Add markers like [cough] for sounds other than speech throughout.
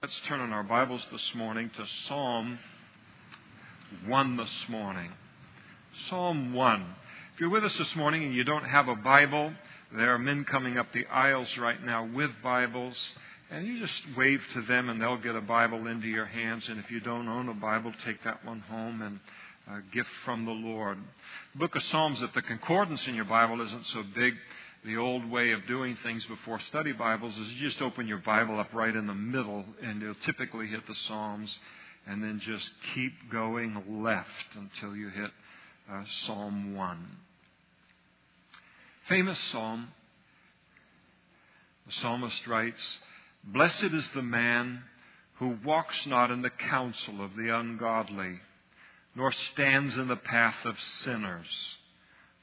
Let's turn in our Bibles this morning to Psalm 1 this morning. Psalm 1. If you're with us this morning and you don't have a Bible, there are men coming up the aisles right now with Bibles. And you just wave to them and they'll get a Bible into your hands. And if you don't own a Bible, take that one home and a gift from the Lord. The book of Psalms, if the concordance in your Bible isn't so big, the old way of doing things before study Bibles is you just open your Bible up right in the middle and you'll typically hit the Psalms and then just keep going left until you hit uh, Psalm 1. Famous psalm. The psalmist writes, Blessed is the man who walks not in the counsel of the ungodly, nor stands in the path of sinners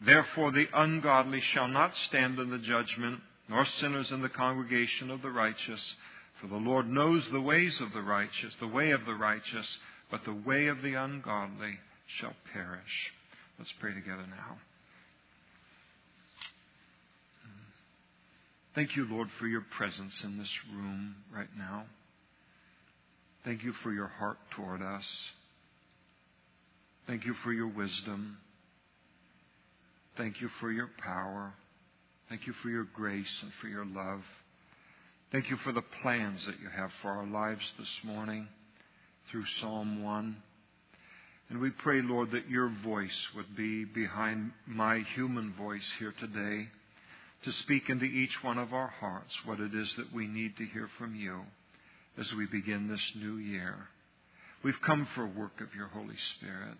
Therefore, the ungodly shall not stand in the judgment, nor sinners in the congregation of the righteous. For the Lord knows the ways of the righteous, the way of the righteous, but the way of the ungodly shall perish. Let's pray together now. Thank you, Lord, for your presence in this room right now. Thank you for your heart toward us. Thank you for your wisdom. Thank you for your power. Thank you for your grace and for your love. Thank you for the plans that you have for our lives this morning through Psalm 1. And we pray, Lord, that your voice would be behind my human voice here today to speak into each one of our hearts what it is that we need to hear from you as we begin this new year. We've come for a work of your Holy Spirit.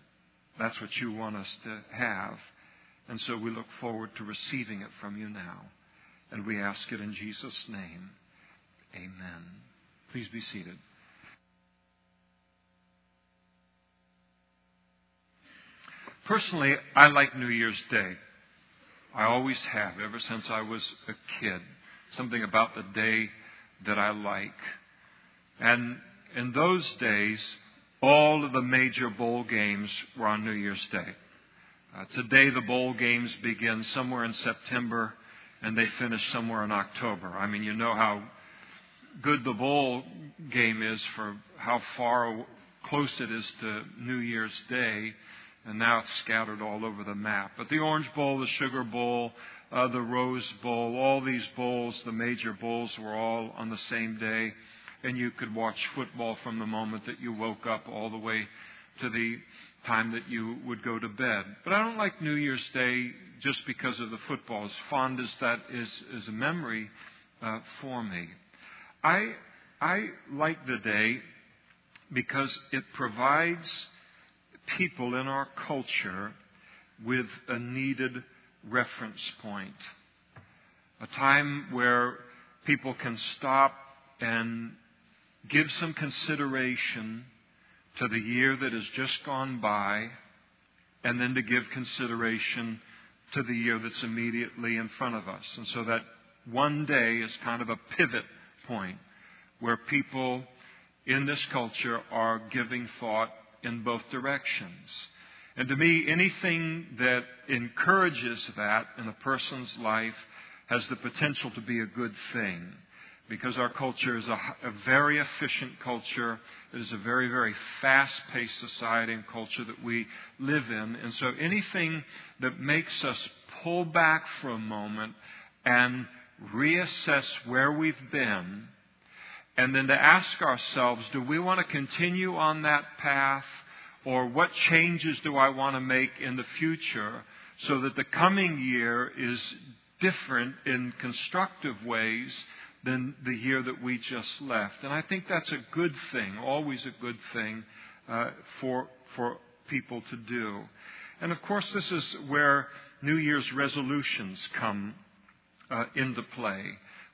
That's what you want us to have. And so we look forward to receiving it from you now. And we ask it in Jesus' name. Amen. Please be seated. Personally, I like New Year's Day. I always have, ever since I was a kid. Something about the day that I like. And in those days, all of the major bowl games were on New Year's Day. Uh, today, the bowl games begin somewhere in September and they finish somewhere in October. I mean, you know how good the bowl game is for how far close it is to New Year's Day, and now it's scattered all over the map. But the Orange Bowl, the Sugar Bowl, uh, the Rose Bowl, all these bowls, the major bowls, were all on the same day, and you could watch football from the moment that you woke up all the way to the time that you would go to bed. But I don't like New Year's Day just because of the football, as fond as that is as a memory uh, for me. I I like the day because it provides people in our culture with a needed reference point, a time where people can stop and give some consideration to the year that has just gone by, and then to give consideration to the year that's immediately in front of us. And so that one day is kind of a pivot point where people in this culture are giving thought in both directions. And to me, anything that encourages that in a person's life has the potential to be a good thing because our culture is a, a, very efficient culture. It is a very, very fast paced society and culture that we live in. And so anything that makes us pull back for a moment and reassess where we've been, and then to ask ourselves, do we want to continue on that path? Or what changes do I want to make in the future so that the coming year is different in constructive ways than the year that we just left. And I think that's a good thing, always a good thing uh, for, for people to do. And of course, this is where New Year's resolutions come uh, into play,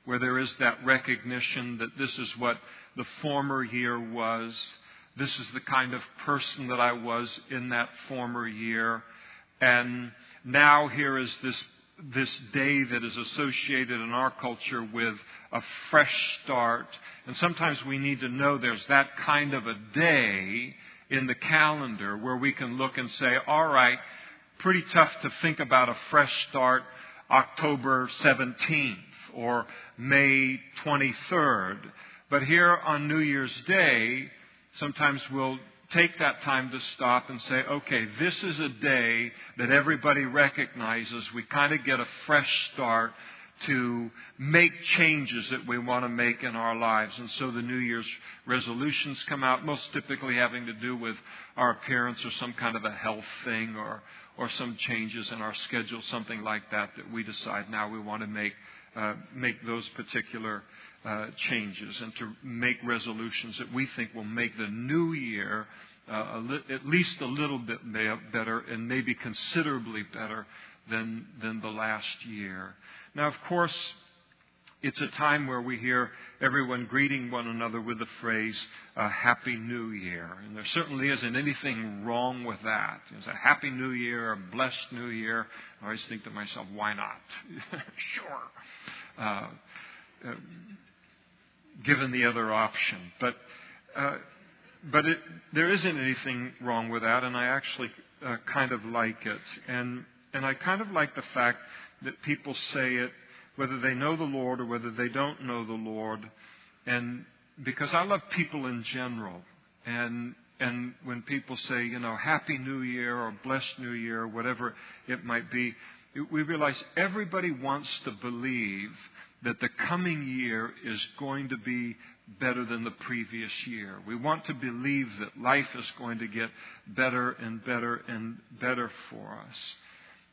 where there is that recognition that this is what the former year was. This is the kind of person that I was in that former year. And now here is this, this day that is associated in our culture with a fresh start. And sometimes we need to know there's that kind of a day in the calendar where we can look and say, all right, pretty tough to think about a fresh start October 17th or May 23rd. But here on New Year's Day, sometimes we'll take that time to stop and say, okay, this is a day that everybody recognizes. We kind of get a fresh start to make changes that we want to make in our lives. And so the New Year's resolutions come out, most typically having to do with our appearance or some kind of a health thing or, or some changes in our schedule, something like that, that we decide now we want to make, uh, make those particular uh, changes and to make resolutions that we think will make the new year uh, li- at least a little bit better and maybe considerably better than, than the last year. Now, of course, it's a time where we hear everyone greeting one another with the phrase, uh, Happy New Year. And there certainly isn't anything wrong with that. It's a Happy New Year, a blessed New Year. I always think to myself, why not? [laughs] sure. Uh, uh, given the other option. But, uh, but it, there isn't anything wrong with that, and I actually uh, kind of like it. And, and I kind of like the fact that people say it whether they know the Lord or whether they don't know the Lord. And because I love people in general. And, and when people say, you know, Happy New Year or Blessed New Year or whatever it might be, we realize everybody wants to believe that the coming year is going to be better than the previous year. We want to believe that life is going to get better and better and better for us.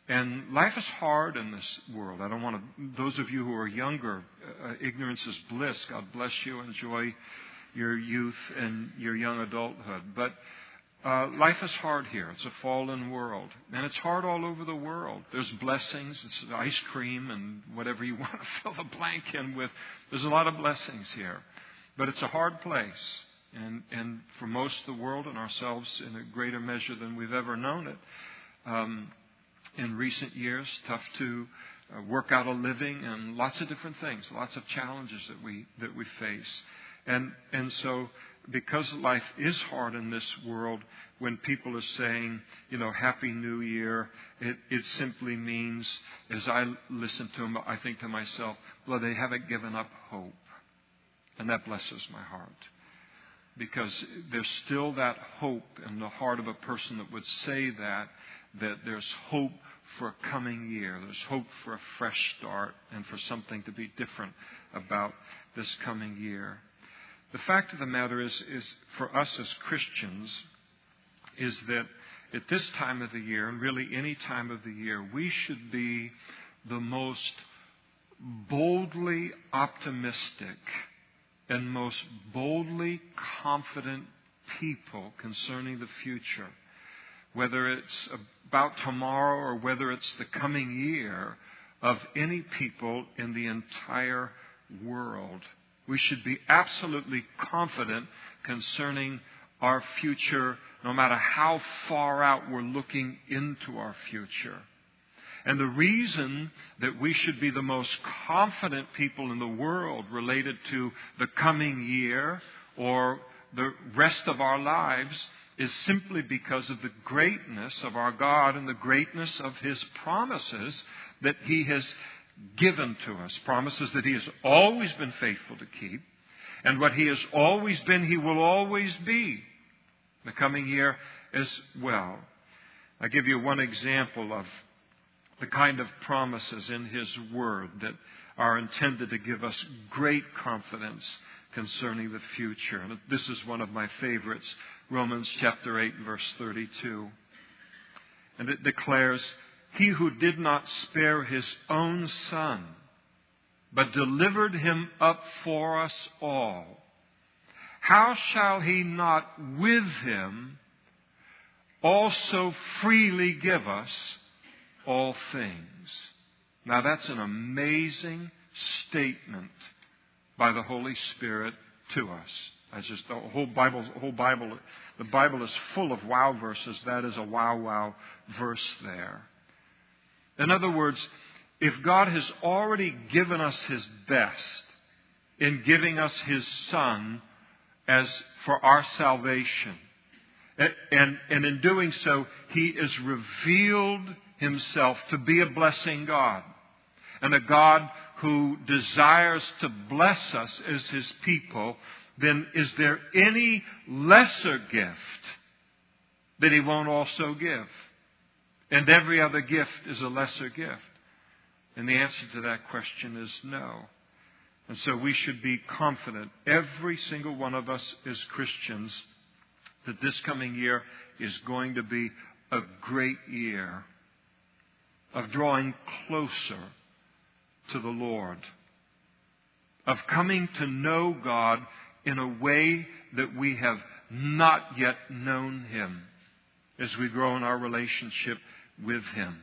And life is hard in this world. I don't want to, those of you who are younger, uh, ignorance is bliss. God bless you. Enjoy your youth and your young adulthood. But uh, life is hard here. It's a fallen world. And it's hard all over the world. There's blessings. It's ice cream and whatever you [laughs] want to fill the blank in with. There's a lot of blessings here. But it's a hard place. And, and for most of the world and ourselves in a greater measure than we've ever known it. Um, in recent years, tough to uh, work out a living and lots of different things, lots of challenges that we, that we face. And, and so, because life is hard in this world, when people are saying, you know, Happy New Year, it, it simply means, as I listen to them, I think to myself, well, they haven't given up hope. And that blesses my heart. Because there's still that hope in the heart of a person that would say that, that there's hope for a coming year. There's hope for a fresh start and for something to be different about this coming year. The fact of the matter is, is for us as Christians, is that at this time of the year, and really any time of the year, we should be the most boldly optimistic and most boldly confident people concerning the future whether it's about tomorrow or whether it's the coming year, of any people in the entire world. We should be absolutely confident concerning our future, no matter how far out we're looking into our future. And the reason that we should be the most confident people in the world related to the coming year or the rest of our lives is simply because of the greatness of our God and the greatness of His promises that He has given to us. Promises that He has always been faithful to keep. And what He has always been, He will always be the coming year as well. I give you one example of the kind of promises in His Word that are intended to give us great confidence concerning the future. And this is one of my favorites. Romans chapter 8, verse 32. And it declares, He who did not spare his own son, but delivered him up for us all, how shall he not with him also freely give us all things? Now that's an amazing statement by the Holy Spirit to us. I just the whole Bible, whole Bible, the Bible is full of wow verses. That is a wow wow verse there. In other words, if God has already given us His best in giving us His Son as for our salvation, and, and in doing so, He has revealed Himself to be a blessing God and a God who desires to bless us as His people, then is there any lesser gift that He won't also give? And every other gift is a lesser gift. And the answer to that question is no. And so we should be confident, every single one of us as Christians, that this coming year is going to be a great year of drawing closer to the Lord, of coming to know God in a way that we have not yet known Him as we grow in our relationship with Him.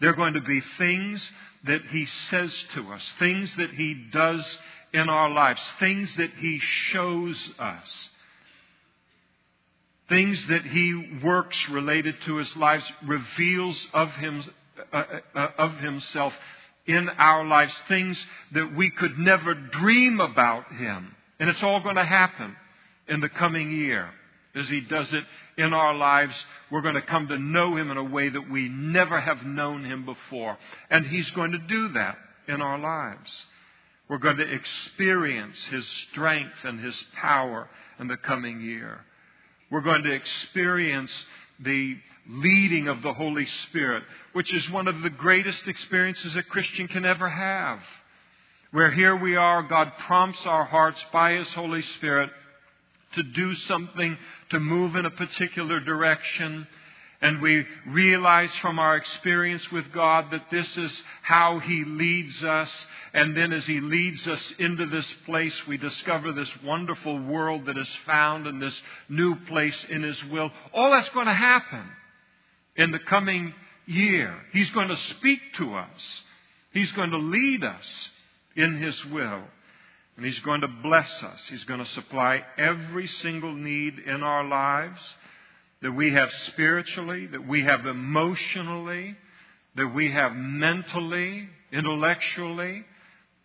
There are going to be things that He says to us, things that He does in our lives, things that He shows us, things that He works related to His lives, reveals of, him, uh, uh, of Himself in our lives, things that we could never dream about Him. And it's all going to happen in the coming year as He does it in our lives. We're going to come to know Him in a way that we never have known Him before. And He's going to do that in our lives. We're going to experience His strength and His power in the coming year. We're going to experience the leading of the Holy Spirit, which is one of the greatest experiences a Christian can ever have. Where here we are, God prompts our hearts by His Holy Spirit to do something, to move in a particular direction. And we realize from our experience with God that this is how He leads us. And then as He leads us into this place, we discover this wonderful world that is found in this new place in His will. All that's going to happen in the coming year. He's going to speak to us. He's going to lead us in His will. And He's going to bless us. He's going to supply every single need in our lives that we have spiritually, that we have emotionally, that we have mentally, intellectually,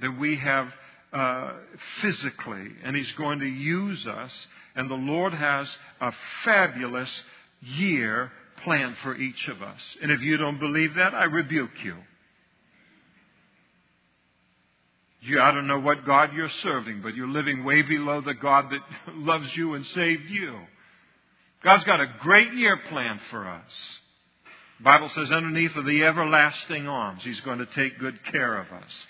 that we have uh, physically. And He's going to use us. And the Lord has a fabulous year planned for each of us. And if you don't believe that, I rebuke you. You, I don't know what God you're serving, but you're living way below the God that [laughs] loves you and saved you. God's got a great year planned for us. The Bible says underneath of the everlasting arms, He's going to take good care of us.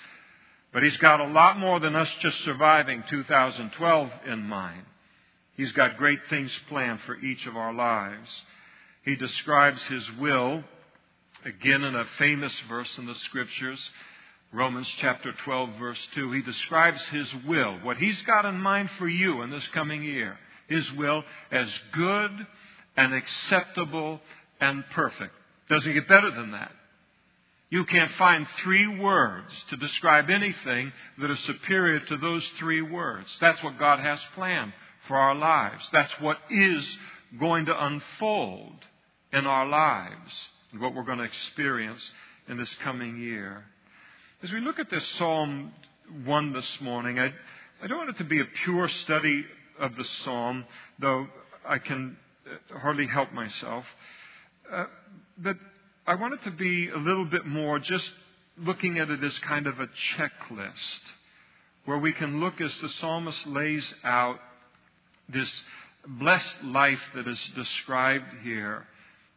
But He's got a lot more than us just surviving 2012 in mind. He's got great things planned for each of our lives. He describes His will, again in a famous verse in the Scriptures, Romans chapter 12, verse 2, he describes his will, what he's got in mind for you in this coming year, his will as good and acceptable and perfect. Doesn't get better than that. You can't find three words to describe anything that are superior to those three words. That's what God has planned for our lives. That's what is going to unfold in our lives and what we're going to experience in this coming year. As we look at this Psalm 1 this morning, I, I don't want it to be a pure study of the Psalm, though I can uh, hardly help myself. Uh, but I want it to be a little bit more just looking at it as kind of a checklist, where we can look as the psalmist lays out this blessed life that is described here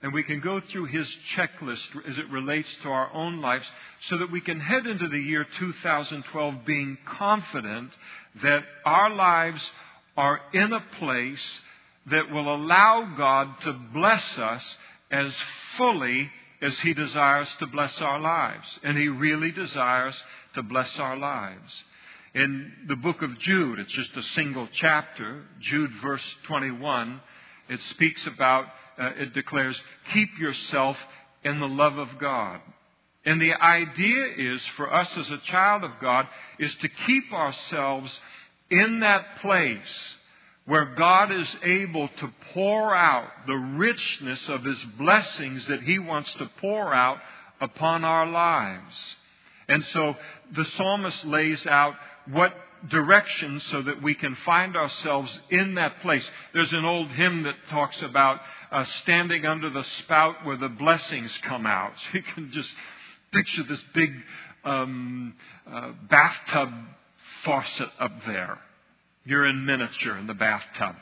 and we can go through his checklist as it relates to our own lives so that we can head into the year 2012 being confident that our lives are in a place that will allow God to bless us as fully as he desires to bless our lives. And he really desires to bless our lives. In the book of Jude, it's just a single chapter, Jude verse 21, it speaks about uh, it declares, keep yourself in the love of God. And the idea is for us as a child of God is to keep ourselves in that place where God is able to pour out the richness of His blessings that He wants to pour out upon our lives. And so the psalmist lays out what direction so that we can find ourselves in that place. There's an old hymn that talks about uh, standing under the spout where the blessings come out. [laughs] You can just picture this big um, uh, bathtub faucet up there. You're in miniature in the bathtub.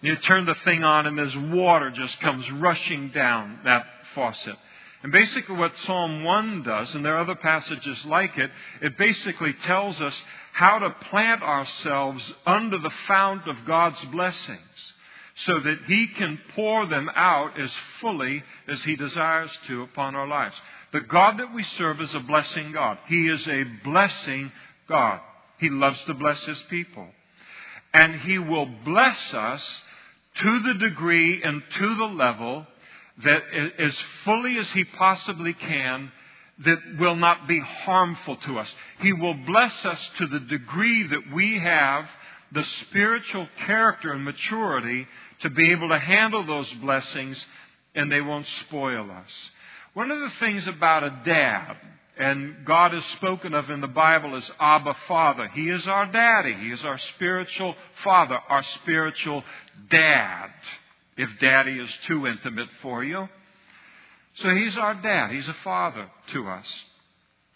You turn the thing on and there's water just comes rushing down that faucet. And basically what Psalm 1 does, and there are other passages like it, it basically tells us how to plant ourselves under the fount of God's blessings so that He can pour them out as fully as He desires to upon our lives. The God that we serve is a blessing God. He is a blessing God. He loves to bless His people. And He will bless us to the degree and to the level that as fully as He possibly can, that will not be harmful to us. He will bless us to the degree that we have the spiritual character and maturity to be able to handle those blessings and they won't spoil us. One of the things about a dad, and God is spoken of in the Bible as Abba Father. He is our daddy. He is our spiritual father, our spiritual dad if daddy is too intimate for you. So he's our dad. He's a father to us.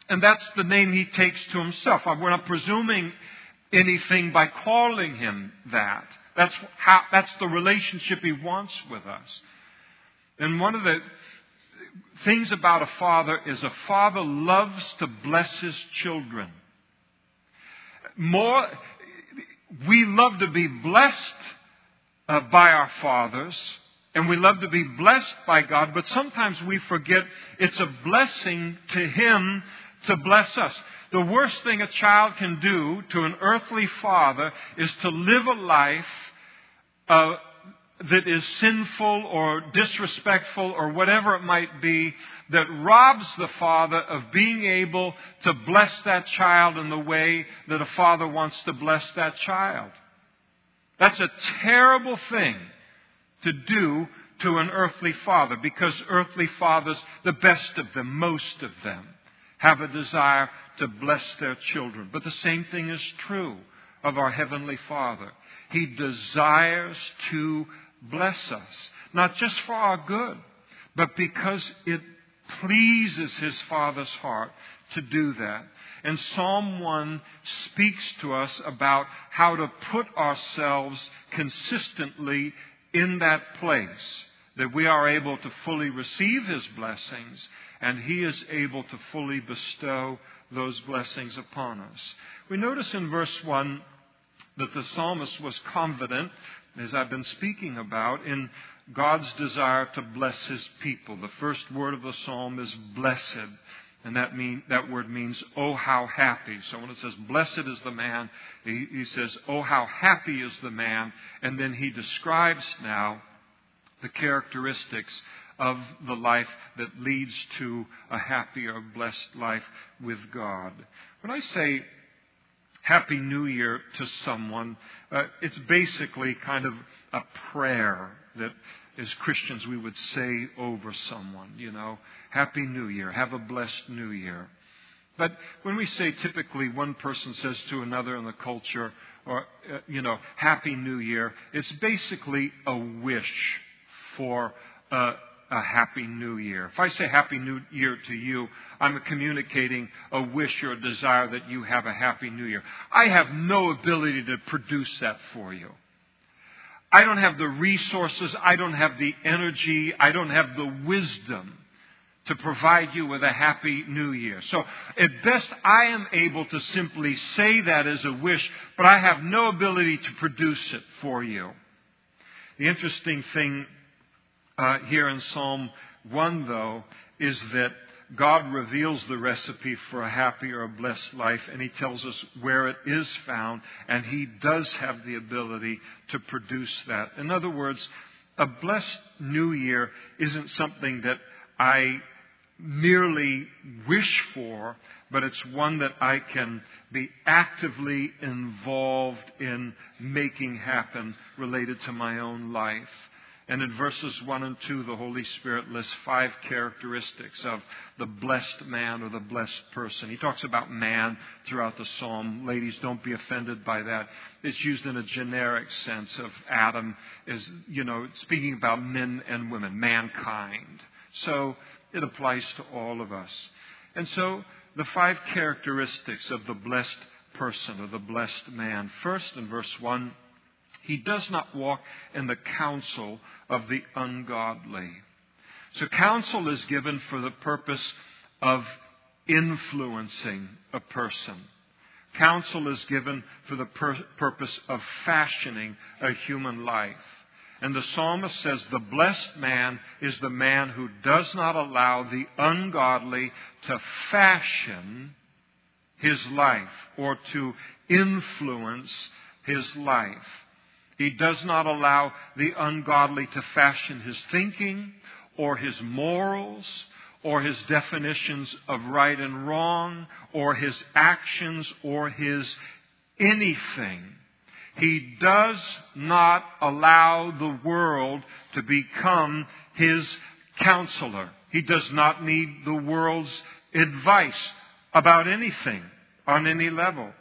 And that's the name he takes to himself. We're not presuming anything by calling him that. That's, how, that's the relationship he wants with us. And one of the things about a father is a father loves to bless his children. More, we love to be blessed uh, by our fathers, and we love to be blessed by God, but sometimes we forget it's a blessing to Him to bless us. The worst thing a child can do to an earthly father is to live a life uh, that is sinful or disrespectful or whatever it might be that robs the father of being able to bless that child in the way that a father wants to bless that child. That's a terrible thing to do to an earthly father because earthly fathers, the best of them, most of them, have a desire to bless their children. But the same thing is true of our Heavenly Father. He desires to bless us, not just for our good, but because it pleases His Father's heart to do that. And Psalm 1 speaks to us about how to put ourselves consistently in that place, that we are able to fully receive His blessings and He is able to fully bestow those blessings upon us. We notice in verse 1 that the psalmist was confident, as I've been speaking about, in God's desire to bless His people. The first word of the psalm is blessed. And that mean that word means oh how happy. So when it says blessed is the man, he, he says oh how happy is the man, and then he describes now the characteristics of the life that leads to a happier, blessed life with God. When I say Happy New Year to someone, uh, it's basically kind of a prayer that as Christians we would say over someone, you know, Happy New Year, have a blessed New Year. But when we say typically one person says to another in the culture, or, uh, you know, Happy New Year, it's basically a wish for uh, a Happy New Year. If I say Happy New Year to you, I'm communicating a wish or a desire that you have a Happy New Year. I have no ability to produce that for you. I don't have the resources, I don't have the energy, I don't have the wisdom to provide you with a happy new year. So at best I am able to simply say that as a wish, but I have no ability to produce it for you. The interesting thing uh, here in Psalm 1, though, is that God reveals the recipe for a happy or a blessed life, and He tells us where it is found, and He does have the ability to produce that. In other words, a blessed new year isn't something that I merely wish for, but it's one that I can be actively involved in making happen related to my own life. And in verses 1 and 2, the Holy Spirit lists five characteristics of the blessed man or the blessed person. He talks about man throughout the psalm. Ladies, don't be offended by that. It's used in a generic sense of Adam as, you know, speaking about men and women, mankind. So it applies to all of us. And so the five characteristics of the blessed person or the blessed man. First, in verse 1, he does not walk in the counsel of the ungodly. So, counsel is given for the purpose of influencing a person. Counsel is given for the pur- purpose of fashioning a human life. And the psalmist says, The blessed man is the man who does not allow the ungodly to fashion his life or to influence his life. He does not allow the ungodly to fashion his thinking or his morals or his definitions of right and wrong or his actions or his anything. He does not allow the world to become his counselor. He does not need the world's advice about anything on any level.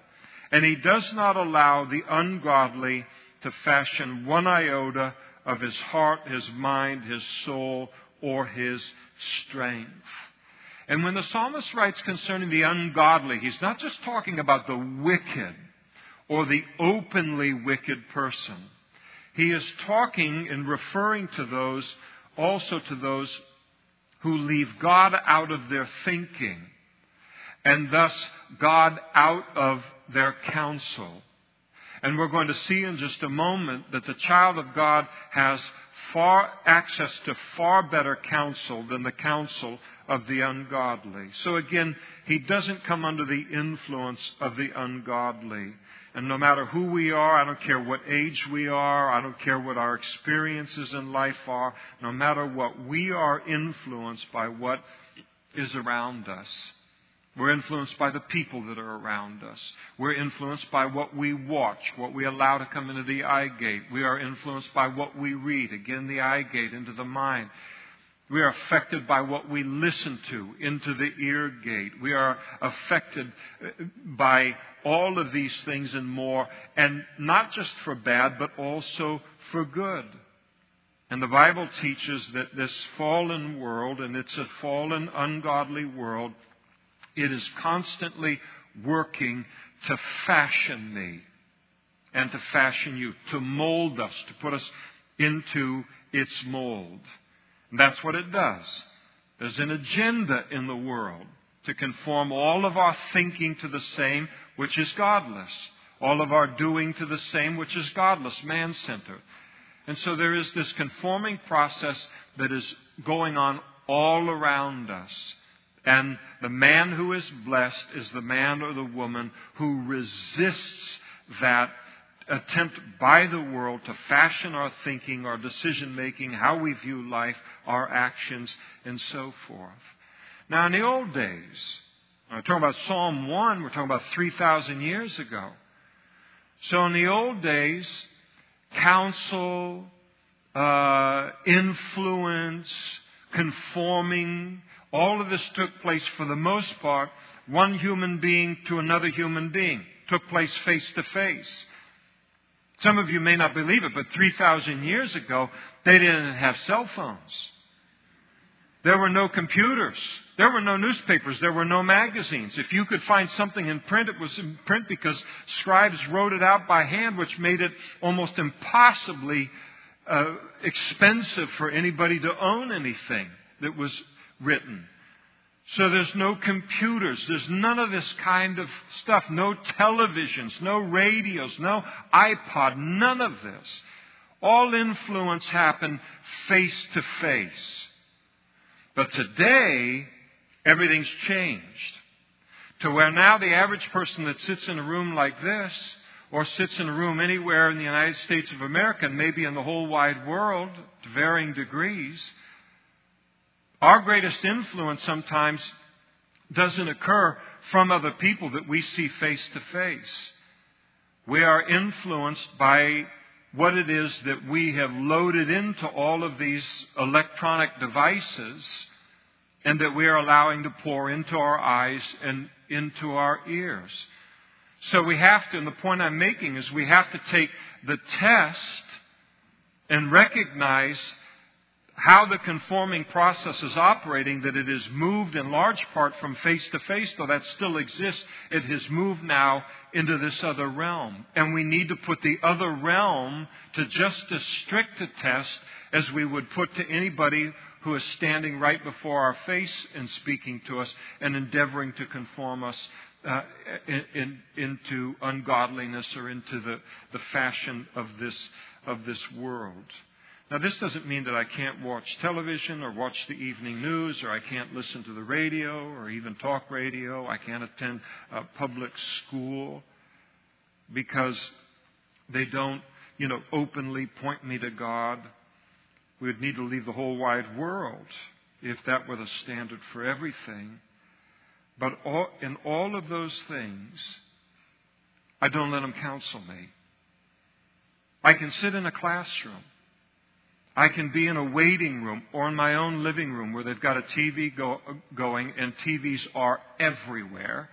And he does not allow the ungodly to fashion one iota of his heart, his mind, his soul, or his strength. And when the psalmist writes concerning the ungodly, he's not just talking about the wicked or the openly wicked person. He is talking and referring to those, also to those who leave God out of their thinking and thus God out of their counsel. And we're going to see in just a moment that the child of God has far access to far better counsel than the counsel of the ungodly. So again, he doesn't come under the influence of the ungodly. And no matter who we are, I don't care what age we are, I don't care what our experiences in life are, no matter what, we are influenced by what is around us. We're influenced by the people that are around us. We're influenced by what we watch, what we allow to come into the eye gate. We are influenced by what we read, again, the eye gate into the mind. We are affected by what we listen to into the ear gate. We are affected uh, by all of these things and more, and not just for bad, but also for good. And the Bible teaches that this fallen world, and it's a fallen, ungodly world, it is constantly working to fashion me and to fashion you, to mold us, to put us into its mold. And that's what it does. There's an agenda in the world to conform all of our thinking to the same, which is godless. All of our doing to the same, which is godless, man centered. And so there is this conforming process that is going on all around us. And the man who is blessed is the man or the woman who resists that attempt by the world to fashion our thinking, our decision making, how we view life, our actions, and so forth. Now, in the old days, we're talking about Psalm 1, we're talking about 3,000 years ago. So, in the old days, counsel, uh, influence, conforming, all of this took place for the most part, one human being to another human being, took place face to face. Some of you may not believe it, but 3,000 years ago, they didn't have cell phones. There were no computers. There were no newspapers. There were no magazines. If you could find something in print, it was in print because scribes wrote it out by hand, which made it almost impossibly uh, expensive for anybody to own anything that was written. So there's no computers. There's none of this kind of stuff. No televisions, no radios, no iPod, none of this. All influence happened face to face. But today, everything's changed. To where now the average person that sits in a room like this, or sits in a room anywhere in the United States of America, and maybe in the whole wide world to varying degrees, Our greatest influence sometimes doesn't occur from other people that we see face to face. We are influenced by what it is that we have loaded into all of these electronic devices and that we are allowing to pour into our eyes and into our ears. So we have to, and the point I'm making is we have to take the test and recognize how the conforming process is operating, that it has moved in large part from face to face, though that still exists, it has moved now into this other realm. And we need to put the other realm to just as strict a test as we would put to anybody who is standing right before our face and speaking to us and endeavoring to conform us uh, in, in, into ungodliness or into the, the fashion of this, of this world. Now, this doesn't mean that I can't watch television or watch the evening news or I can't listen to the radio or even talk radio. I can't attend a public school because they don't, you know, openly point me to God. We would need to leave the whole wide world if that were the standard for everything. But all, in all of those things, I don't let them counsel me. I can sit in a classroom I can be in a waiting room or in my own living room where they've got a TV go, going and TVs are everywhere.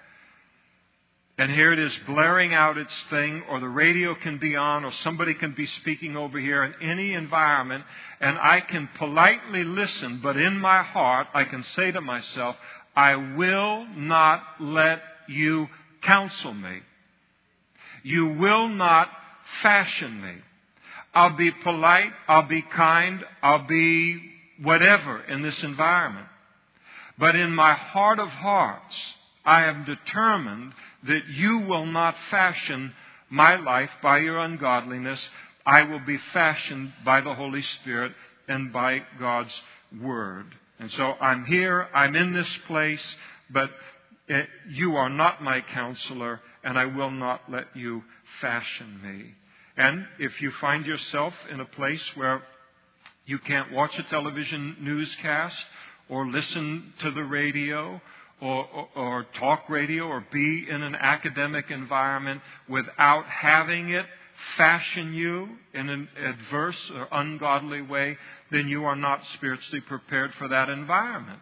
And here it is blaring out its thing, or the radio can be on, or somebody can be speaking over here in any environment, and I can politely listen, but in my heart, I can say to myself, I will not let you counsel me. You will not fashion me. I'll be polite, I'll be kind, I'll be whatever in this environment. But in my heart of hearts, I am determined that you will not fashion my life by your ungodliness. I will be fashioned by the Holy Spirit and by God's Word. And so I'm here, I'm in this place, but eh, you are not my counselor, and I will not let you fashion me. And if you find yourself in a place where you can't watch a television newscast or listen to the radio or, or, or, talk radio or be in an academic environment without having it fashion you in an adverse or ungodly way, then you are not spiritually prepared for that environment.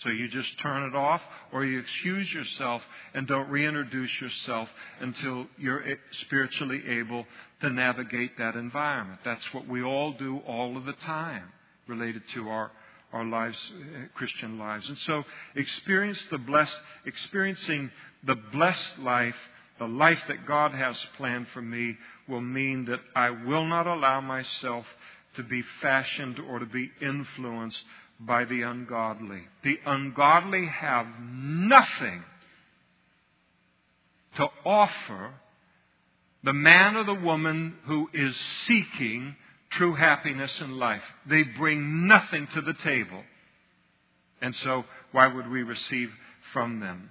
So you just turn it off or you excuse yourself and don't reintroduce yourself until you're spiritually able to navigate that environment. That's what we all do all of the time related to our, our lives, uh, Christian lives. And so experience the blessed, experiencing the blessed life, the life that God has planned for me will mean that I will not allow myself to be fashioned or to be influenced by the ungodly. The ungodly have nothing to offer the man or the woman who is seeking true happiness in life. They bring nothing to the table. And so, why would we receive from them?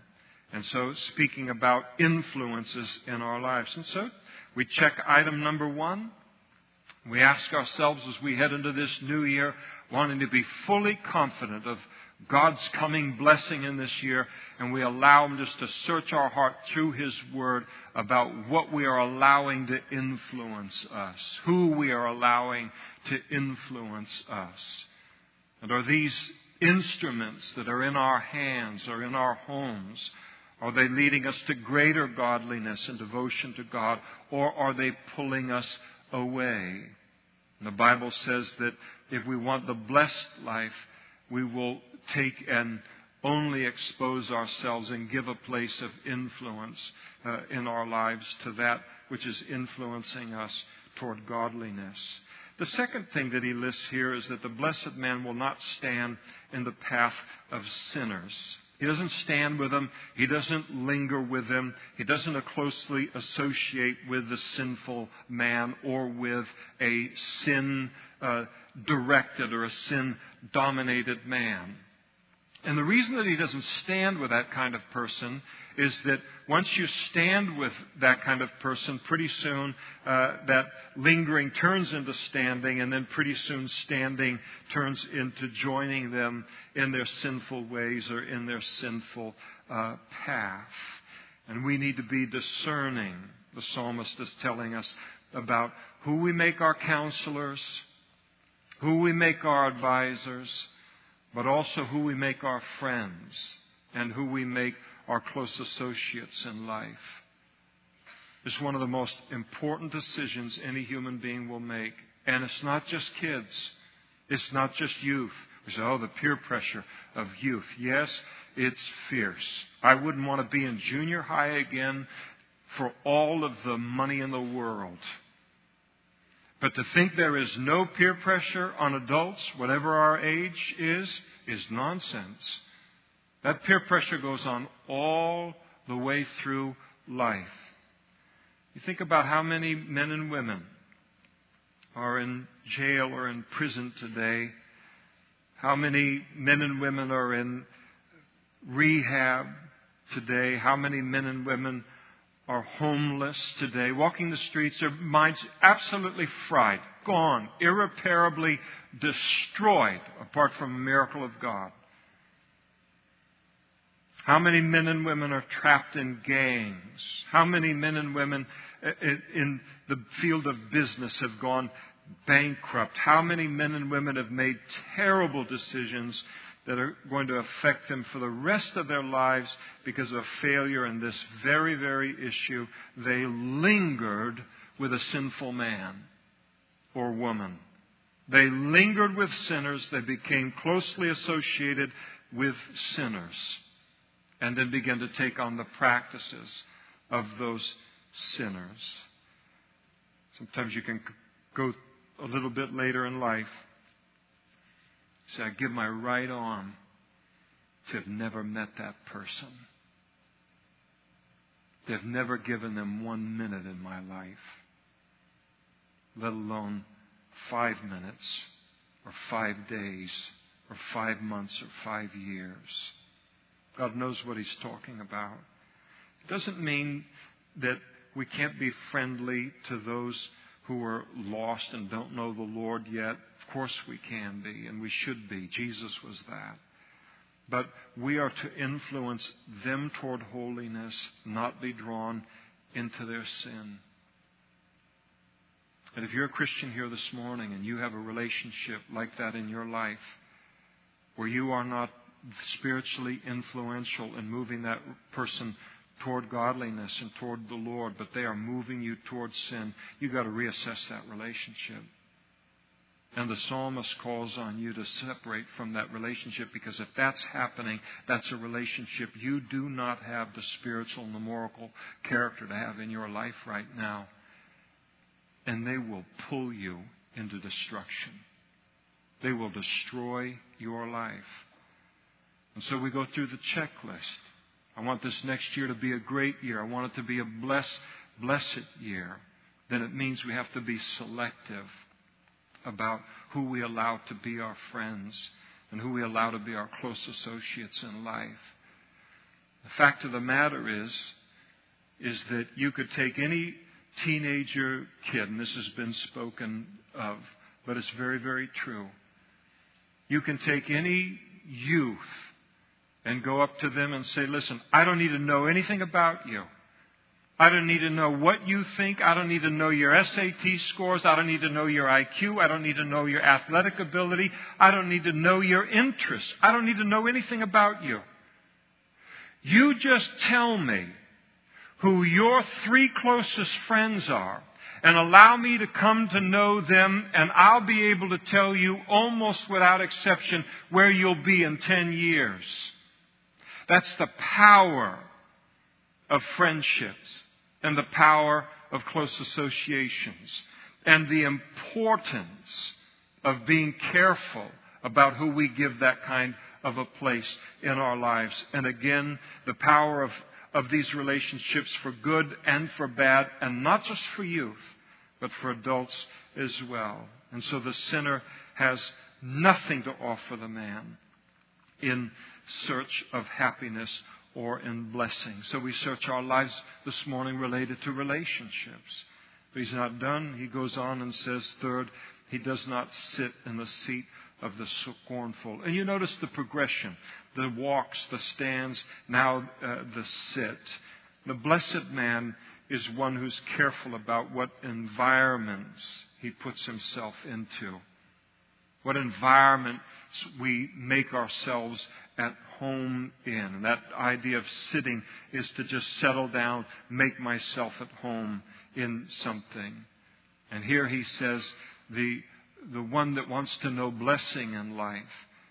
And so, speaking about influences in our lives. And so, we check item number one. We ask ourselves as we head into this new year, wanting to be fully confident of God's coming blessing in this year, and we allow Him just to search our heart through His Word about what we are allowing to influence us, who we are allowing to influence us. And are these instruments that are in our hands or in our homes, are they leading us to greater godliness and devotion to God, or are they pulling us away? And the Bible says that if we want the blessed life, we will take and only expose ourselves and give a place of influence uh, in our lives to that which is influencing us toward godliness. The second thing that he lists here is that the blessed man will not stand in the path of sinners. He doesn't stand with them. He doesn't linger with them. He doesn't closely associate with the sinful man or with a sin uh, directed or a sin dominated man. And the reason that he doesn't stand with that kind of person is that once you stand with that kind of person, pretty soon uh, that lingering turns into standing, and then pretty soon standing turns into joining them in their sinful ways or in their sinful uh, path. And we need to be discerning, the psalmist is telling us, about who we make our counselors, who we make our advisors but also who we make our friends and who we make our close associates in life. It's one of the most important decisions any human being will make. And it's not just kids. It's not just youth. We say, oh, the peer pressure of youth. Yes, it's fierce. I wouldn't want to be in junior high again for all of the money in the world. But to think there is no peer pressure on adults, whatever our age is, is nonsense. That peer pressure goes on all the way through life. You think about how many men and women are in jail or in prison today, how many men and women are in rehab today, how many men and women are homeless today, walking the streets, their minds absolutely fried, gone, irreparably destroyed, apart from a miracle of God. How many men and women are trapped in gangs? How many men and women eh, eh, in the field of business have gone bankrupt? How many men and women have made terrible decisions that are going to affect them for the rest of their lives because of failure in this very, very issue. They lingered with a sinful man or woman. They lingered with sinners. They became closely associated with sinners and then began to take on the practices of those sinners. Sometimes you can go a little bit later in life Say, I give my right arm to have never met that person. To have never given them one minute in my life, let alone five minutes or five days or five months or five years. God knows what He's talking about. It doesn't mean that we can't be friendly to those who are lost and don't know the Lord yet. Of course we can be, and we should be. Jesus was that. But we are to influence them toward holiness, not be drawn into their sin. And if you're a Christian here this morning and you have a relationship like that in your life, where you are not spiritually influential in moving that person toward godliness and toward the Lord, but they are moving you toward sin, you've got to reassess that relationship. And the psalmist calls on you to separate from that relationship because if that's happening, that's a relationship you do not have the spiritual and the moral character to have in your life right now. And they will pull you into destruction. They will destroy your life. And so we go through the checklist. I want this next year to be a great year. I want it to be a blessed, blessed year. Then it means we have to be selective about who we allow to be our friends and who we allow to be our close associates in life. The fact of the matter is, is that you could take any teenager kid, and this has been spoken of, but it's very, very true. You can take any youth and go up to them and say, Listen, I don't need to know anything about you. I don't need to know what you think. I don't need to know your SAT scores. I don't need to know your IQ. I don't need to know your athletic ability. I don't need to know your interests. I don't need to know anything about you. You just tell me who your three closest friends are and allow me to come to know them, and I'll be able to tell you almost without exception where you'll be in 10 years. That's the power of friendships and the power of close associations and the importance of being careful about who we give that kind of a place in our lives. And again, the power of, of these relationships for good and for bad, and not just for youth, but for adults as well. And so the sinner has nothing to offer the man. in search of happiness or in blessing. So we search our lives this morning related to relationships. But he's not done. He goes on and says, third, he does not sit in the seat of the scornful. And you notice the progression the walks, the stands, now uh, the sit. The blessed man is one who's careful about what environments he puts himself into, what environment we make ourselves at home in. And that idea of sitting is to just settle down, make myself at home in something. And here he says the, the one that wants to know blessing in life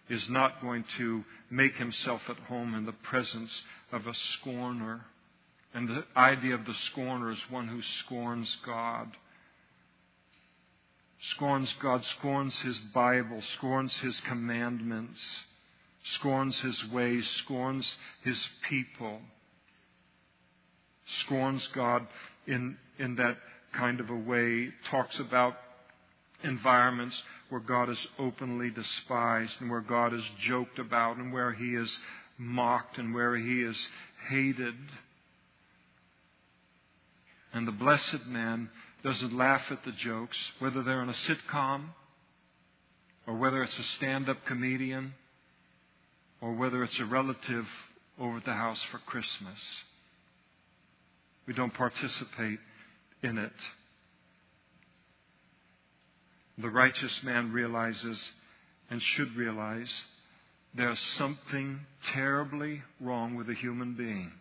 is not going to make himself at home in the presence of a scorner. And the idea of the scorner is one who scorns God. Scorns God, scorns His Bible, scorns His commandments, scorns His ways, scorns His people, scorns God in, in that kind of a way, talks about environments where God is openly despised and where God is joked about and where He is mocked and where He is hated. And the blessed man doesn't laugh at the jokes, whether they're in a sitcom or whether it's a stand up comedian or whether it's a relative over at the house for Christmas. We don't participate in it. The righteous man realizes and should realize there's something terribly wrong with a human being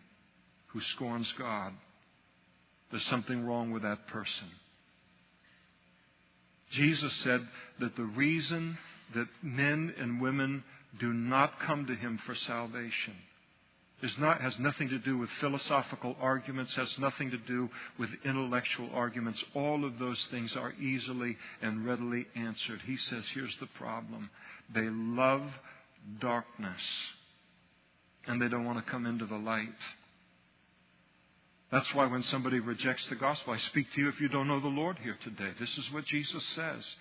who scorns God. There's something wrong with that person. Jesus said that the reason that men and women do not come to him for salvation is not, has nothing to do with philosophical arguments, has nothing to do with intellectual arguments. All of those things are easily and readily answered. He says, here's the problem. They love darkness and they don't want to come into the light. That's why when somebody rejects the gospel, I speak to you if you don't know the Lord here today. This is what Jesus says.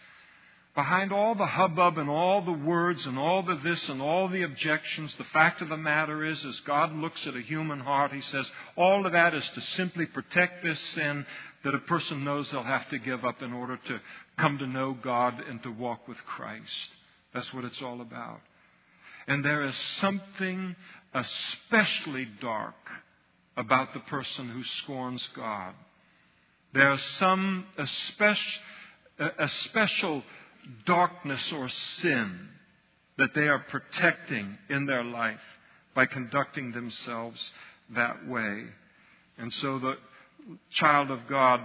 Behind all the hubbub and all the words and all the this and all the objections, the fact of the matter is, as God looks at a human heart, He says, all of that is to simply protect this sin that a person knows they'll have to give up in order to come to know God and to walk with Christ. That's what it's all about. And there is something especially dark about the person who scorns God. There's some a, spec- a special darkness or sin that they are protecting in their life by conducting themselves that way. And so the child of God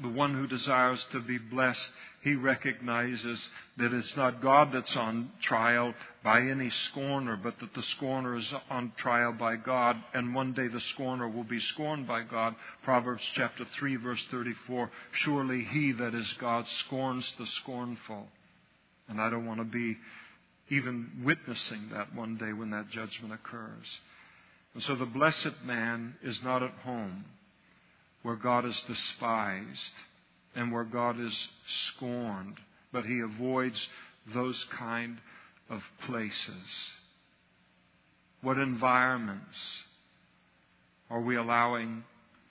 the one who desires to be blessed, he recognizes that it's not God that's on trial by any scorner, but that the scorner is on trial by God, and one day the scorner will be scorned by God. Proverbs chapter 3, verse 34 Surely he that is God scorns the scornful. And I don't want to be even witnessing that one day when that judgment occurs. And so the blessed man is not at home where God is despised and where God is scorned, but he avoids those kind of places. What environments are we allowing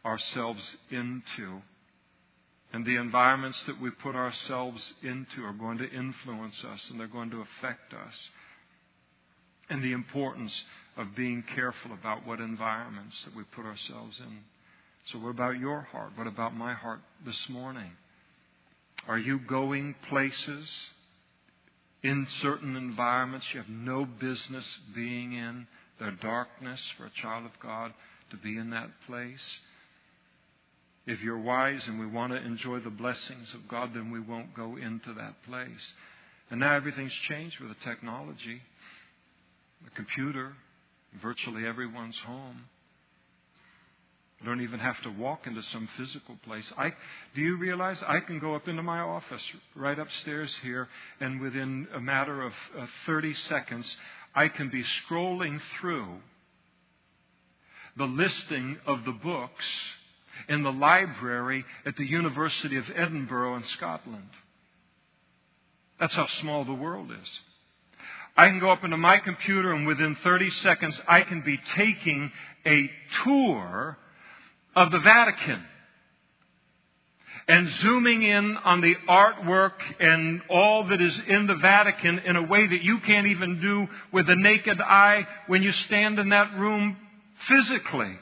ourselves into? And the environments that we put ourselves into are going to influence us and they're going to affect us. And the importance of being careful about what environments that we put ourselves in. So, what about your heart? What about my heart this morning? Are you going places in certain environments you have no business being in? They're darkness for a child of God to be in that place. If you're wise and we want to enjoy the blessings of God, then we won't go into that place. And now everything's changed with the technology, the computer, virtually everyone's home. I don't even have to walk into some physical place. I, do you realize I can go up into my office right upstairs here, and within a matter of uh, 30 seconds, I can be scrolling through the listing of the books in the library at the University of Edinburgh in Scotland. That's how small the world is. I can go up into my computer and within 30 seconds I can be taking a tour of the Vatican and zooming in on the artwork and all that is in the Vatican in a way that you can't even do with the naked eye when you stand in that room physically.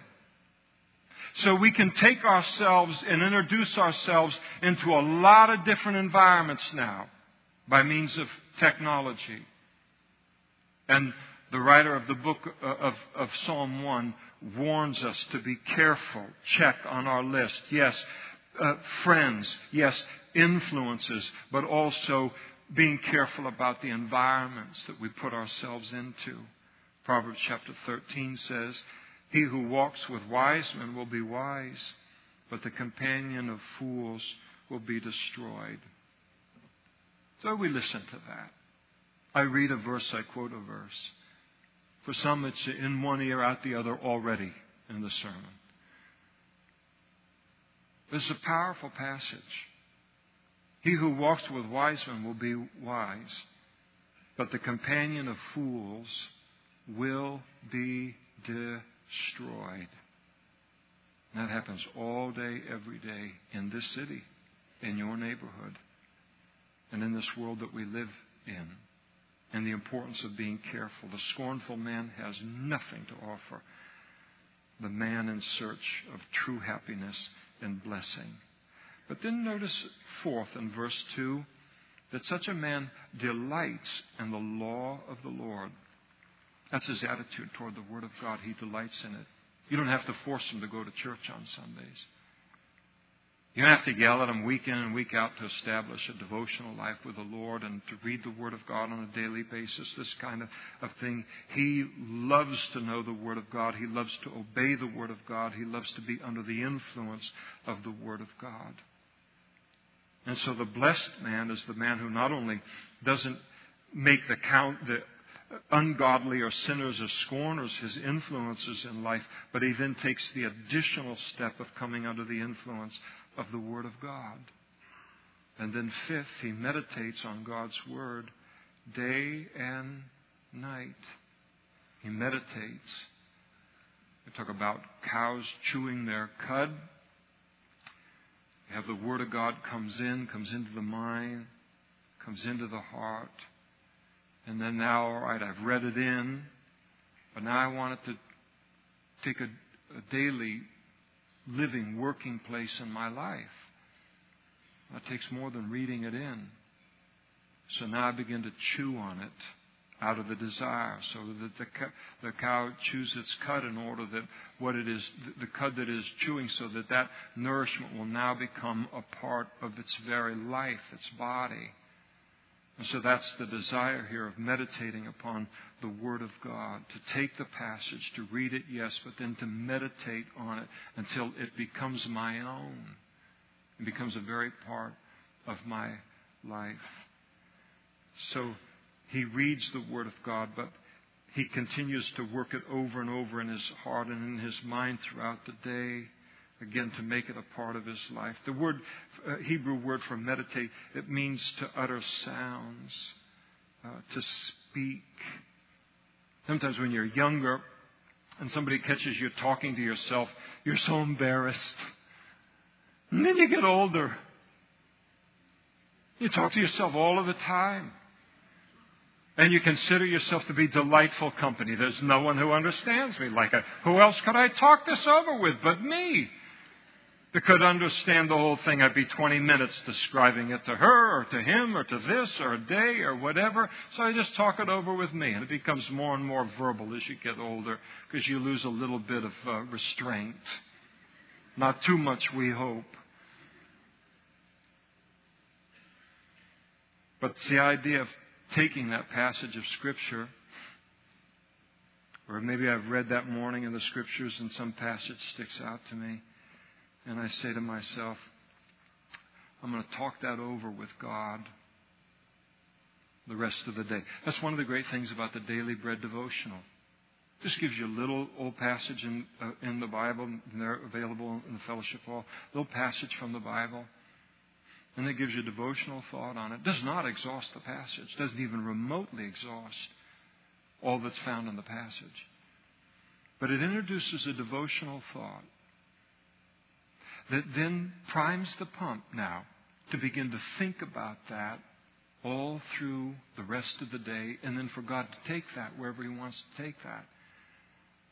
So we can take ourselves and introduce ourselves into a lot of different environments now by means of technology. And the writer of the book uh, of, of, Psalm 1 warns us to be careful. Check on our list. Yes, uh, friends. Yes, influences, but also being careful about the environments that we put ourselves into. Proverbs chapter 13 says, He who walks with wise men will be wise, but the companion of fools will be destroyed. So we listen to that. I read a verse, I quote a verse. For some, it's in one ear, out the other already in the sermon. This is a powerful passage. He who walks with wise men will be wise, but the companion of fools will be destroyed. And that happens all day, every day in this city, in your neighborhood, and in this world that we live in. And the importance of being careful. The scornful man has nothing to offer. The man in search of true happiness and blessing. But then notice fourth in verse 2 that such a man delights in the law of the Lord. That's his attitude toward the Word of God. He delights in it. You don't have to force him to go to church on Sundays. You have to yell at him week in and week out to establish a devotional life with the Lord and to read the Word of God on a daily basis, this kind of, of thing. He loves to know the Word of God. He loves to obey the Word of God. He loves to be under the influence of the Word of God. And so the blessed man is the man who not only doesn't make the count, the ungodly or sinners or scorners his influences in life, but he then takes the additional step of coming under the influence of the Word of God. And then, fifth, he meditates on God's Word day and night. He meditates. We talk about cows chewing their cud. You have the Word of God comes in, comes into the mind, comes into the heart. And then now, all right, I've read it in, but now I want it to take a, a daily living, working place in my life. That takes more than reading it in. So now I begin to chew on it out of the desire, so that the, the cow chews its cud in order that what it is, the cud that is chewing, so that that nourishment will now become a part of its very life, its body. And so that's the desire here of meditating upon the Word of God. To take the passage, to read it, yes, but then to meditate on it until it becomes my own. It becomes a very part of my life. So he reads the Word of God, but he continues to work it over and over in his heart and in his mind throughout the day again to make it a part of his life. The word uh, Hebrew word for meditate it means to utter sounds, uh, to speak. Sometimes when you're younger and somebody catches you talking to yourself, you're so embarrassed. And then you get older. You talk to yourself all of the time. And you consider yourself to be delightful company. There's no one who understands me like I. Who else could I talk this over with but me? That could understand the whole thing, I'd be 20 minutes describing it to her or to him or to this or a day or whatever. So I just talk it over with me. And it becomes more and more verbal as you get older because you lose a little bit of uh, restraint. Not too much, we hope. But it's the idea of taking that passage of Scripture, or maybe I've read that morning in the Scriptures and some passage sticks out to me and I say to myself, I'm going to talk that over with God the rest of the day. That's one of the great things about the daily bread devotional. Just gives you a little old passage in, uh, in the Bible, and they're available in the fellowship hall. A little passage from the Bible. And it gives you devotional thought on it. Does not exhaust the passage. Doesn't even remotely exhaust all that's found in the passage. But it introduces a devotional thought that then primes the pump now to begin to think about that all through the rest of the day, and then for God to take that wherever He wants to take that.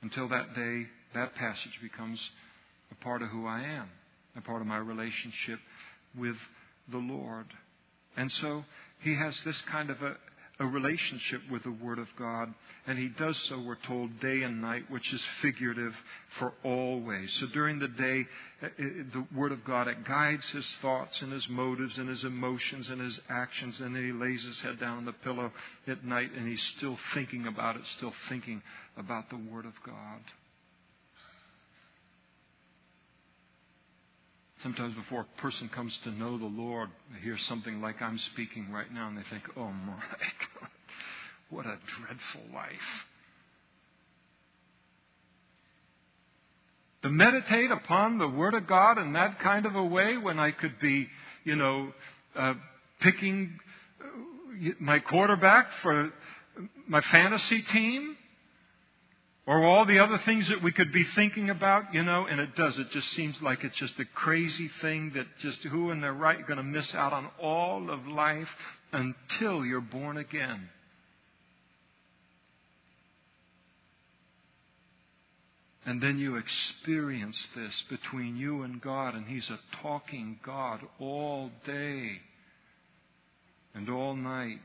Until that day, that passage becomes a part of who I am, a part of my relationship with the Lord. And so He has this kind of a, a relationship with the Word of God. And he does so, we're told, day and night, which is figurative for always. So during the day, eh, eh, the Word of God, it guides his thoughts and his motives and his emotions and his actions. And then he lays his head down on the pillow at night and he's still thinking about it, still thinking about the Word of God. Sometimes before a person comes to know the Lord, they hear something like I'm speaking right now, and they think, oh my God, what a dreadful life. To meditate upon the Word of God in that kind of a way when I could be, you know, uh, picking uh, my quarterback for my fantasy team or all the other things that we could be thinking about, you know, and it does. It just seems like it's just a crazy thing that just who in their right going to miss out on all of life until you're born again. And then you experience this between you and God, and He's a talking God all day and all night.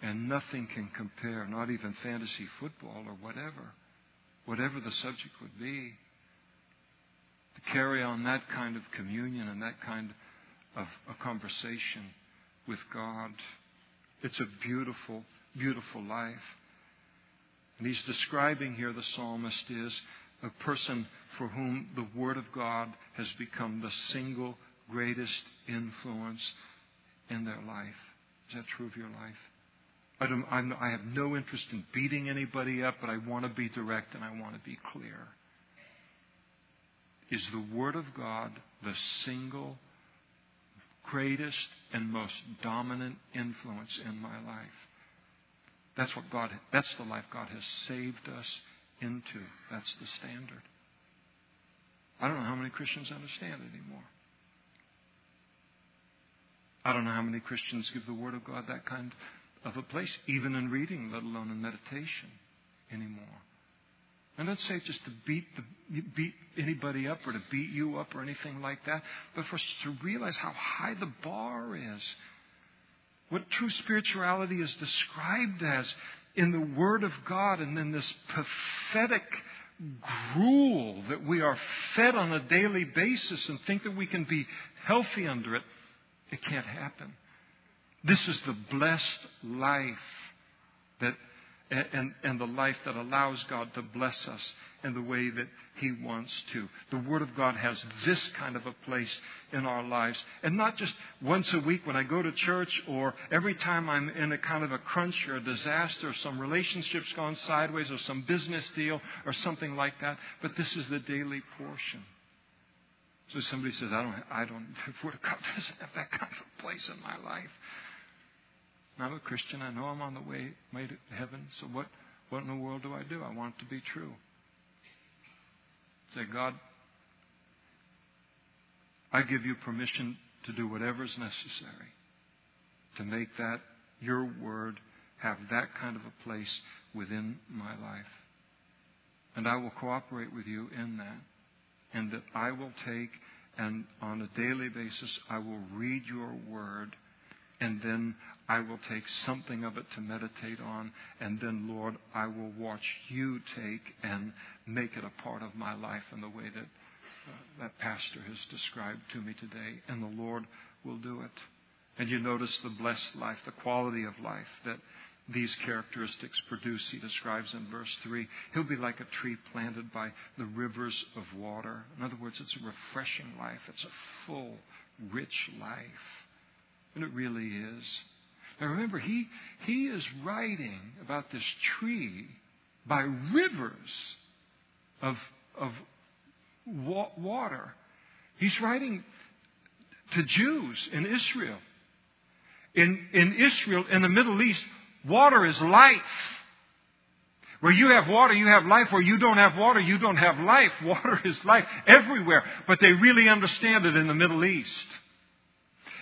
And nothing can compare, not even fantasy football or whatever, whatever the subject would be, to carry on that kind of communion and that kind of a conversation with God. It's a beautiful, beautiful life. And he's describing here, the psalmist is a person for whom the Word of God has become the single greatest influence in their life. Is that true of your life? I, I'm, I have no interest in beating anybody up, but I want to be direct and I want to be clear. Is the Word of God the single greatest and most dominant influence in my life? That's what God, that's the life God has saved us into. That's the standard. I don't know how many Christians understand it anymore. I don't know how many Christians give the Word of God that kind of a place, even in reading, let alone in meditation anymore. And let's say just to beat the, beat anybody up or to beat you up or anything like that, but for us to realize how high the bar is. What true spirituality is described as in the Word of God, and then this pathetic gruel that we are fed on a daily basis and think that we can be healthy under it, it can't happen. This is the blessed life that and, and the life that allows God to bless us in the way that He wants to. The Word of God has this kind of a place in our lives. And not just once a week when I go to church or every time I'm in a kind of a crunch or a disaster or some relationship's gone sideways or some business deal or something like that, but this is the daily portion. So somebody says, I don't, I don't, the [laughs] Word of God doesn't have that kind of a place in my life. I'm a Christian. I know I'm on the way, way to heaven. So what, what in the world do I do? I want it to be true. Say, God, I give you permission to do whatever is necessary to make that, your word, have that kind of a place within my life. And I will cooperate with you in that. And that I will take and on a daily basis, I will read your word and then I will take something of it to meditate on, and then, Lord, I will watch you take and make it a part of my life in the way that uh, that pastor has described to me today, and the Lord will do it. And you notice the blessed life, the quality of life that these characteristics produce, he describes in verse 3. He'll be like a tree planted by the rivers of water. In other words, it's a refreshing life, it's a full, rich life. It really is. Now remember, he, he is writing about this tree by rivers of, of wa- water. He's writing to Jews in Israel. In, in Israel, in the Middle East, Water is life. Where you have water, you have life. Where you don't have water, you don't have life. [laughs] Water is life everywhere. But they really understand it in the Middle East.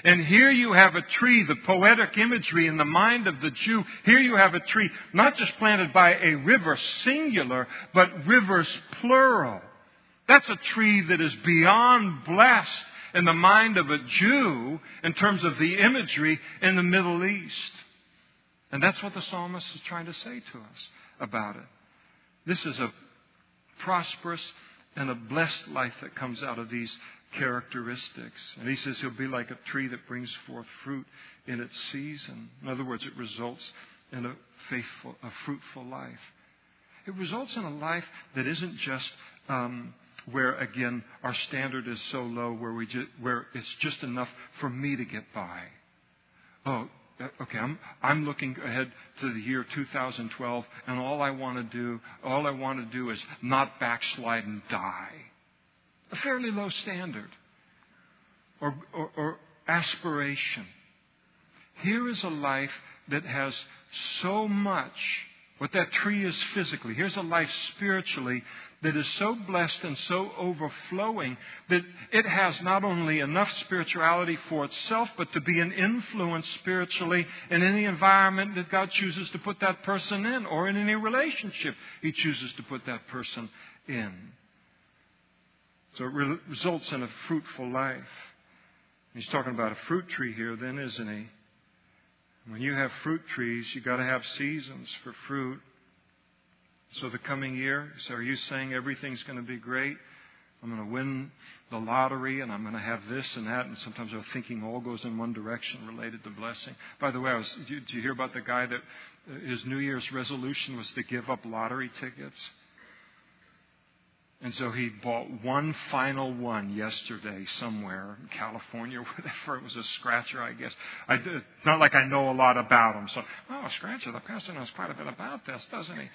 And here you have a tree, the poetic imagery in the mind of the Jew. Here you have a tree, not just planted by a river, singular, but rivers, plural. That's a tree that is beyond blessed in the mind of a Jew in terms of the imagery in the Middle East. And that's what the psalmist is trying to say to us about it. This is a prosperous and a blessed life that comes out of these characteristics. And he says he'll be like a tree that brings forth fruit in its season. In other words, it results in a faithful, a fruitful life. It results in a life that isn't just um, where, again, our standard is so low where, we ju- where it's just enough for me to get by. Oh, Uh, okay, I'm, I'm looking ahead to the year 2012, and all I want to do, all I want to do is not backslide and die. A fairly low standard or, or, or aspiration. Here is a life that has so much what that tree is physically. Here's a life spiritually that is so blessed and so overflowing that it has not only enough spirituality for itself, but to be an influence spiritually in any environment that God chooses to put that person in or in any relationship He chooses to put that person in. So it re- results in a fruitful life. He's talking about a fruit tree here, then, isn't he? When you have fruit trees, you've got to have seasons for fruit. So the coming year, so are you saying everything's going to be great? I'm going to win the lottery and I'm going to have this and that. And sometimes our thinking all goes in one direction related to blessing. By the way, I was, did you hear about the guy that uh, his New Year's resolution was to give up lottery tickets? And so he bought one final one yesterday somewhere in California, [laughs] whatever. It was a scratcher, I guess. I did, not like I know a lot about him. So, oh, scratcher. The pastor knows quite a bit about this, doesn't he?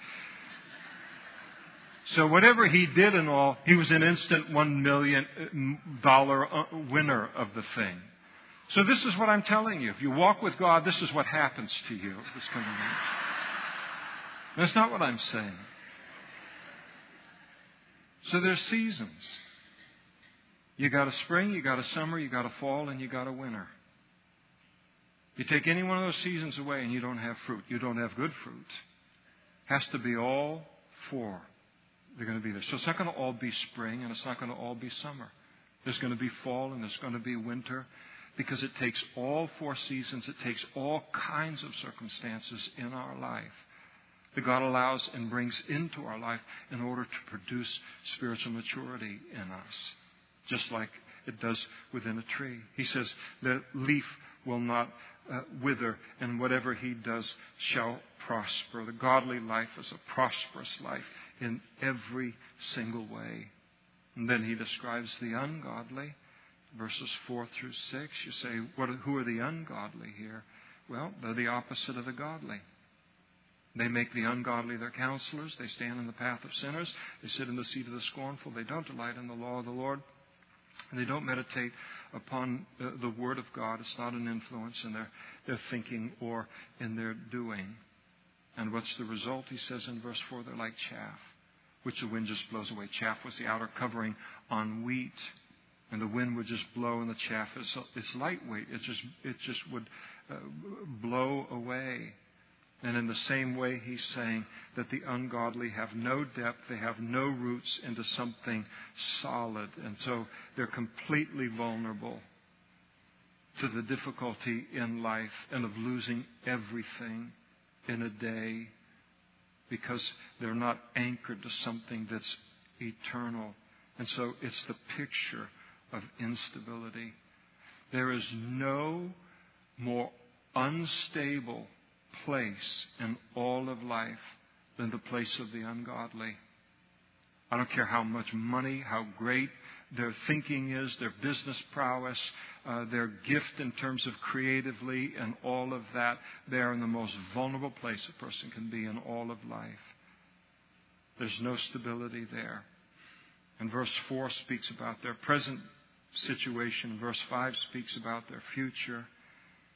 So whatever he did and all, he was an instant one million dollar uh, winner of the thing. So this is what I'm telling you. If you walk with God, this is what happens to you. This of That's not what I'm saying. So there's seasons. You got a spring, you got a summer, you got a fall, and you got a winter. You take any one of those seasons away and you don't have fruit. You don't have good fruit. Has to be all four. They're going to be there. So it's not going to all be spring and it's not going to all be summer. There's going to be fall and there's going to be winter because it takes all four seasons. It takes all kinds of circumstances in our life that God allows and brings into our life in order to produce spiritual maturity in us, just like it does within a tree. He says the leaf will not uh, wither, and whatever he does shall prosper. The godly life is a prosperous life in every single way. And then he describes the ungodly, verses 4 through 6. You say, what, who are the ungodly here? Well, they're the opposite of the godly. They make the ungodly their counselors. They stand in the path of sinners. They sit in the seat of the scornful. They don't delight in the law of the Lord. And they don't meditate upon the Word of God. It's not an influence in their, their thinking or in their doing. And what's the result? He says in verse 4 they're like chaff, which the wind just blows away. Chaff was the outer covering on wheat. And the wind would just blow, and the chaff is it's lightweight. It just it just would uh, blow away. And in the same way, he's saying that the ungodly have no depth, they have no roots into something solid. And so they're completely vulnerable to the difficulty in life and of losing everything in a day because they're not anchored to something that's eternal. And so it's the picture of instability. There is no more unstable place in all of life than the place of the ungodly. I don't care how much money, how great their thinking is, their business prowess, uh, their gift in terms of creatively, and all of that. They are in the most vulnerable place a person can be in all of life. There's no stability there. And verse 4 speaks about their present situation. Verse 5 speaks about their future.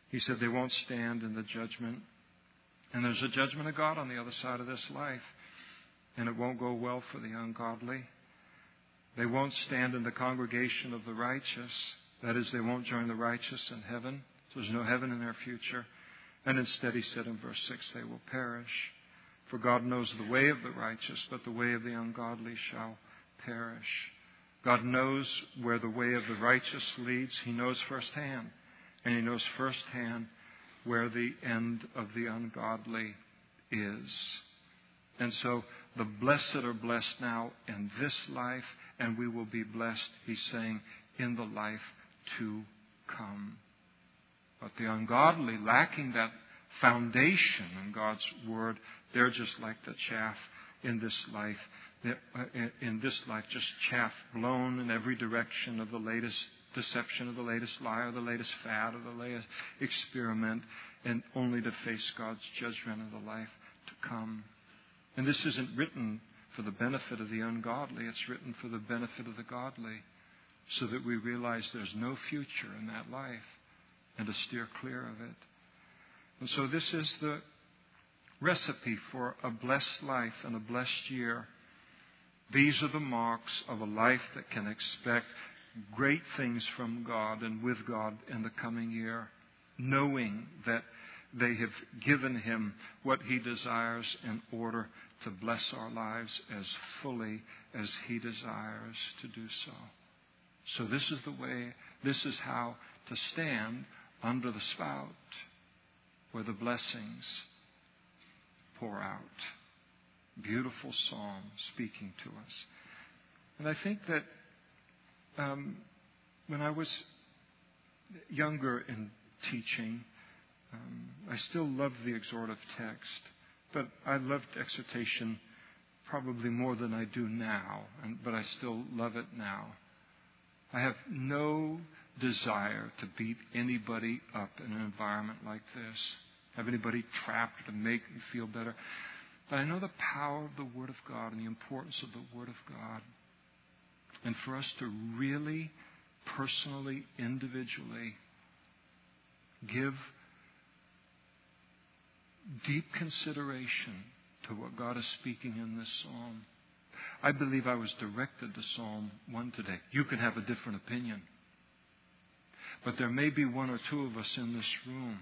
He said they won't stand in the judgment. And there's a judgment of God on the other side of this life. And it won't go well for the ungodly. They won't stand in the congregation of the righteous. That is, they won't join the righteous in heaven. There's no heaven in their future. And instead, he said in verse 6, they will perish. For God knows the way of the righteous, but the way of the ungodly shall perish. God knows where the way of the righteous leads. He knows firsthand. And He knows firsthand where the end of the ungodly is. And so the blessed are blessed now in this life, and we will be blessed, He's saying, in the life to come. But the ungodly, lacking that foundation in God's Word, they're just like the chaff in this life. Uh, in this life, just chaff blown in every direction of the latest deception, of the latest lie, or the latest fad, or the latest experiment, and only to face God's judgment of the life to come. And this isn't written for the benefit of the ungodly, it's written for the benefit of the godly, so that we realize there's no future in that life and to steer clear of it. And so this is the recipe for a blessed life and a blessed year. These are the marks of a life that can expect great things from God and with God in the coming year, knowing that they have given Him what He desires in order to bless our lives as fully as He desires to do so. So, this is the way, this is how to stand under the spout where the blessings pour out. Beautiful psalm speaking to us. And I think that um, when I was younger in teaching, um, I still loved the exhortative text, but I loved exhortation probably more than I do now, and, but I still love it now. I have no desire to beat anybody up in an environment like this, have anybody trapped to make me feel better. But I know the power of the Word of God and the importance of the Word of God. And for us to really, personally, individually, give deep consideration to what God is speaking in this psalm. I believe I was directed to Psalm 1 today. You can have a different opinion. But there may be one or two of us in this room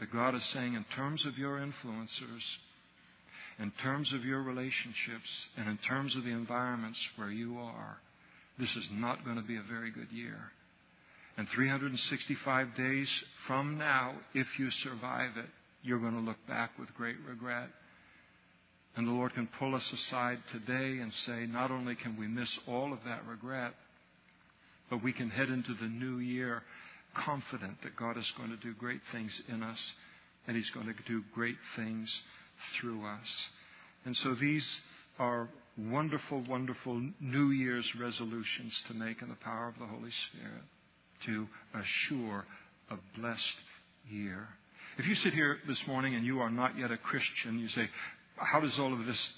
that God is saying, in terms of your influencers, in terms of your relationships, and in terms of the environments where you are, this is not going to be a very good year. And 365 days from now, if you survive it, you're going to look back with great regret. And the Lord can pull us aside today and say, not only can we miss all of that regret, but we can head into the new year confident that God is going to do great things in us and He's going to do great things through us. And so these are wonderful, wonderful New Year's resolutions to make in the power of the Holy Spirit to assure a blessed year. If you sit here this morning and you are not yet a Christian, you say, How does all of this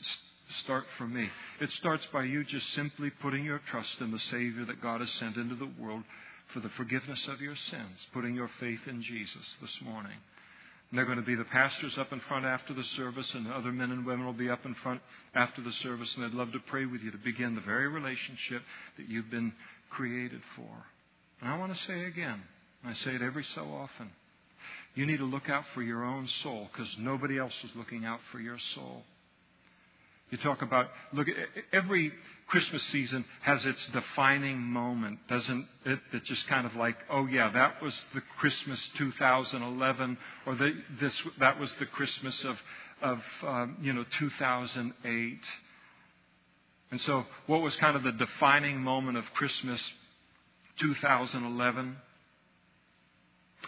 start for me? It starts by you just simply putting your trust in the Savior that God has sent into the world for the forgiveness of your sins, putting your faith in Jesus this morning. And they're going to be the pastors up in front after the service, and other men and women will be up in front after the service, and they'd love to pray with you to begin the very relationship that you've been created for. And I want to say again, I say it every so often, you need to look out for your own soul because nobody else is looking out for your soul. You talk about, look, every Christmas season has its defining moment, doesn't it? That just kind of like, oh yeah, that was the Christmas 2011, or the, this, that was the Christmas of, of um, you know, 2008. And so, what was kind of the defining moment of Christmas 2011?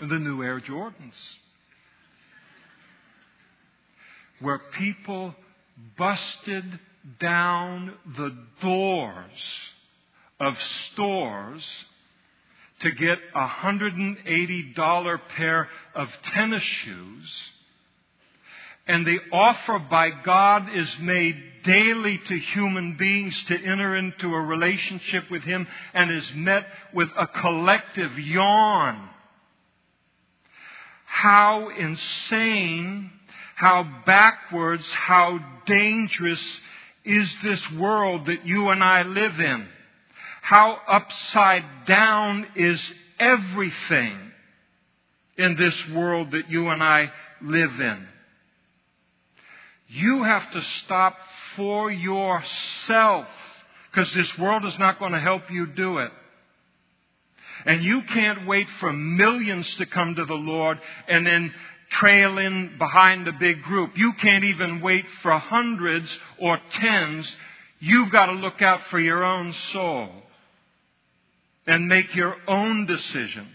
The new Air Jordans. Where people busted down the doors of stores to get a $180 pair of tennis shoes. And the offer by God is made daily to human beings to enter into a relationship with Him and is met with a collective yawn. How insane how backwards, how dangerous is this world that you and I live in. How upside down is everything in this world that you and I live in. You have to stop for yourself because this world is not going to help you do it. And you can't wait for millions to come to the Lord and then trail in behind a big group. You can't even wait for hundreds or tens. You've got to look out for your own soul and make your own decision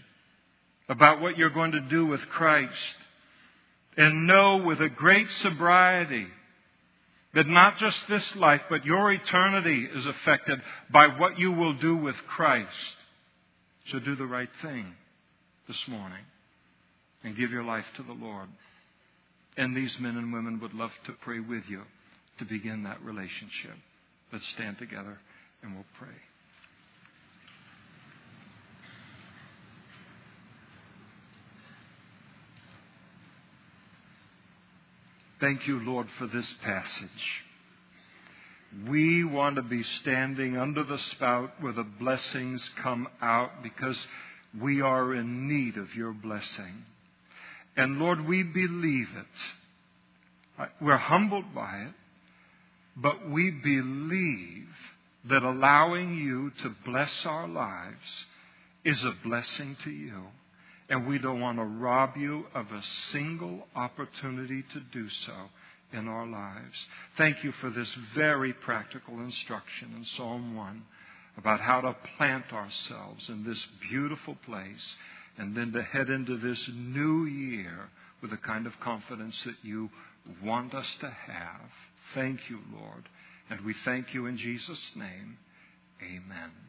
about what you're going to do with Christ. And know with a great sobriety that not just this life, but your eternity is affected by what you will do with Christ. So do the right thing this morning and give your life to the Lord. And these men and women would love to pray with you to begin that relationship. Let's stand together and we'll pray. Thank you, Lord, for this passage. We want to be standing under the spout where the blessings come out because we are in need of your blessing. And Lord, we believe it. We're humbled by it, but we believe that allowing you to bless our lives is a blessing to you. And we don't want to rob you of a single opportunity to do so in our lives. Thank you for this very practical instruction in Psalm 1 about how to plant ourselves in this beautiful place and then to head into this new year with the kind of confidence that you want us to have. Thank you, Lord. And we thank you in Jesus' name. Amen.